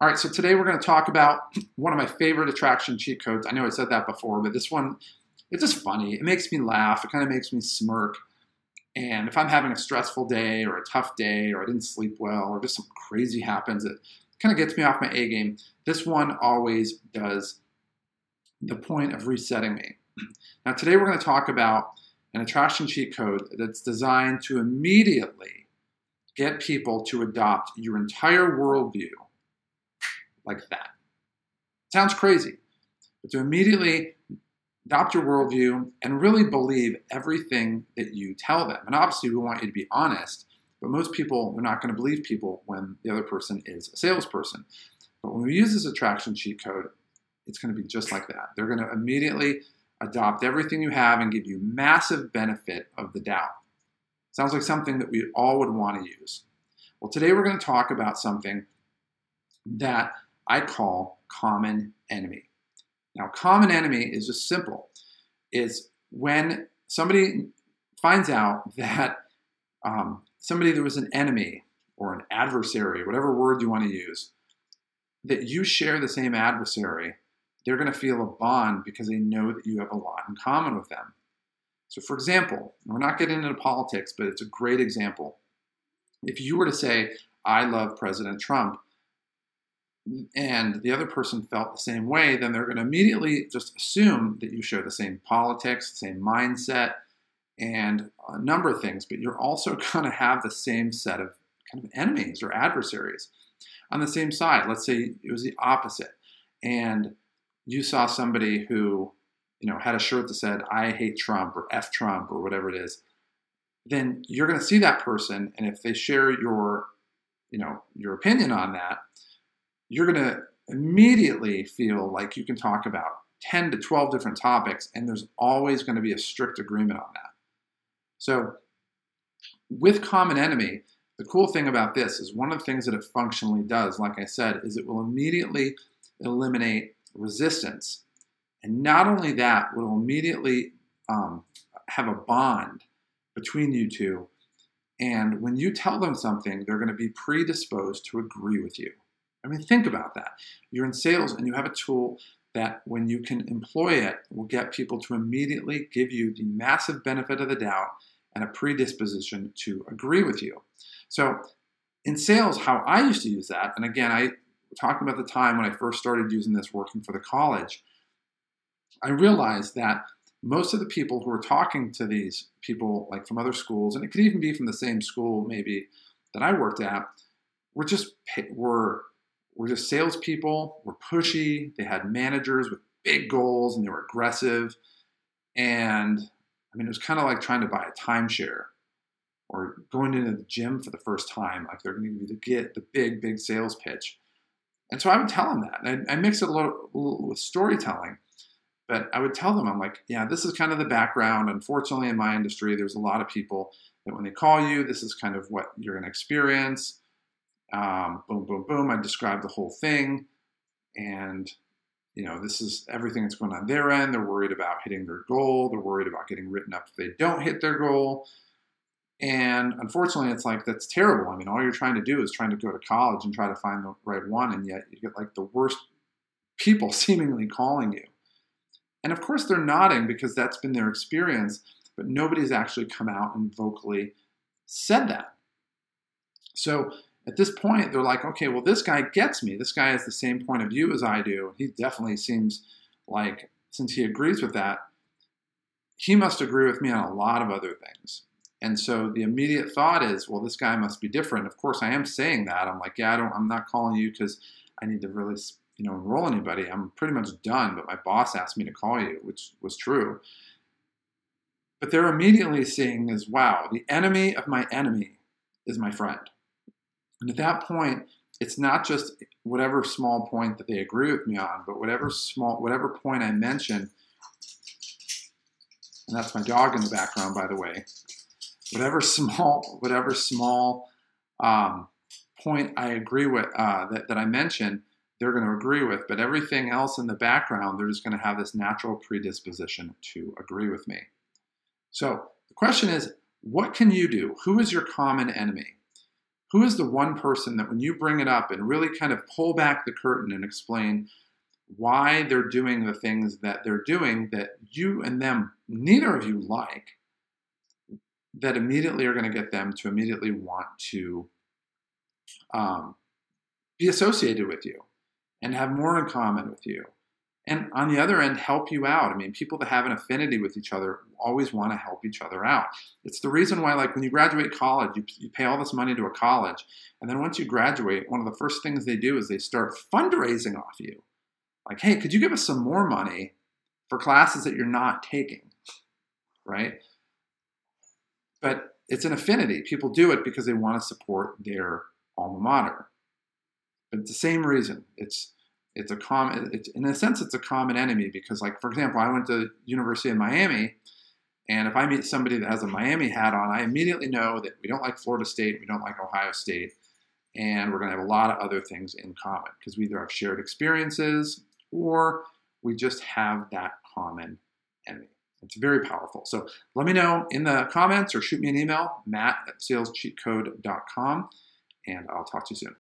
All right, so today we're going to talk about one of my favorite attraction cheat codes. I know I said that before, but this one, it's just funny. It makes me laugh. It kind of makes me smirk. And if I'm having a stressful day or a tough day or I didn't sleep well or just some crazy happens, it kind of gets me off my A game. This one always does the point of resetting me. Now, today we're going to talk about an attraction cheat code that's designed to immediately get people to adopt your entire worldview like that. Sounds crazy, but to immediately adopt your worldview and really believe everything that you tell them. And obviously, we want you to be honest, but most people are not going to believe people when the other person is a salesperson. But when we use this attraction cheat code, it's going to be just like that. They're going to immediately adopt everything you have and give you massive benefit of the doubt. Sounds like something that we all would want to use. Well, today we're going to talk about something that I call common enemy. Now, common enemy is just simple. It's when somebody finds out that um, somebody that was an enemy or an adversary, whatever word you want to use, that you share the same adversary, they're going to feel a bond because they know that you have a lot in common with them. So, for example, we're not getting into politics, but it's a great example. If you were to say, I love President Trump, and the other person felt the same way, then they're going to immediately just assume that you share the same politics, the same mindset, and a number of things. But you're also going to have the same set of kind of enemies or adversaries on the same side. Let's say it was the opposite, and you saw somebody who, you know, had a shirt that said "I hate Trump" or "F Trump" or whatever it is. Then you're going to see that person, and if they share your, you know, your opinion on that you're going to immediately feel like you can talk about 10 to 12 different topics, and there's always going to be a strict agreement on that. So, with Common Enemy, the cool thing about this is one of the things that it functionally does, like I said, is it will immediately eliminate resistance. And not only that, it will immediately um, have a bond between you two. And when you tell them something, they're going to be predisposed to agree with you. I mean, think about that. You're in sales and you have a tool that, when you can employ it, will get people to immediately give you the massive benefit of the doubt and a predisposition to agree with you. So, in sales, how I used to use that, and again, I talking about the time when I first started using this working for the college, I realized that most of the people who were talking to these people, like from other schools, and it could even be from the same school maybe that I worked at, were just were were just salespeople, we were pushy. They had managers with big goals and they were aggressive. And I mean, it was kind of like trying to buy a timeshare or going into the gym for the first time. Like they're going to get the big, big sales pitch. And so I would tell them that. And I, I mix it a little, a little with storytelling. But I would tell them, I'm like, yeah, this is kind of the background. Unfortunately, in my industry, there's a lot of people that when they call you, this is kind of what you're going to experience. Um, boom, boom, boom. I describe the whole thing. And, you know, this is everything that's going on their end. They're worried about hitting their goal. They're worried about getting written up if they don't hit their goal. And unfortunately, it's like that's terrible. I mean, all you're trying to do is trying to go to college and try to find the right one, and yet you get like the worst people seemingly calling you. And of course, they're nodding because that's been their experience, but nobody's actually come out and vocally said that. So at this point, they're like, okay, well, this guy gets me. This guy has the same point of view as I do. He definitely seems like, since he agrees with that, he must agree with me on a lot of other things. And so the immediate thought is, well, this guy must be different. Of course, I am saying that. I'm like, yeah, I don't, I'm not calling you because I need to really, you know, enroll anybody. I'm pretty much done. But my boss asked me to call you, which was true. But they're immediately seeing as, wow, the enemy of my enemy is my friend. And at that point, it's not just whatever small point that they agree with me on, but whatever small, whatever point I mention, and that's my dog in the background, by the way. Whatever small, whatever small um, point I agree with uh, that, that I mention, they're going to agree with. But everything else in the background, they're just going to have this natural predisposition to agree with me. So the question is, what can you do? Who is your common enemy? Who is the one person that when you bring it up and really kind of pull back the curtain and explain why they're doing the things that they're doing that you and them, neither of you like, that immediately are going to get them to immediately want to um, be associated with you and have more in common with you. And on the other end, help you out. I mean, people that have an affinity with each other always want to help each other out. It's the reason why, like, when you graduate college, you, you pay all this money to a college. And then once you graduate, one of the first things they do is they start fundraising off you. Like, hey, could you give us some more money for classes that you're not taking? Right? But it's an affinity. People do it because they want to support their alma mater. But it's the same reason. It's it's a common it's, in a sense it's a common enemy because like for example i went to university of miami and if i meet somebody that has a miami hat on i immediately know that we don't like florida state we don't like ohio state and we're going to have a lot of other things in common because we either have shared experiences or we just have that common enemy. It's very powerful. So let me know in the comments or shoot me an email matt at salescheatcode.com and i'll talk to you soon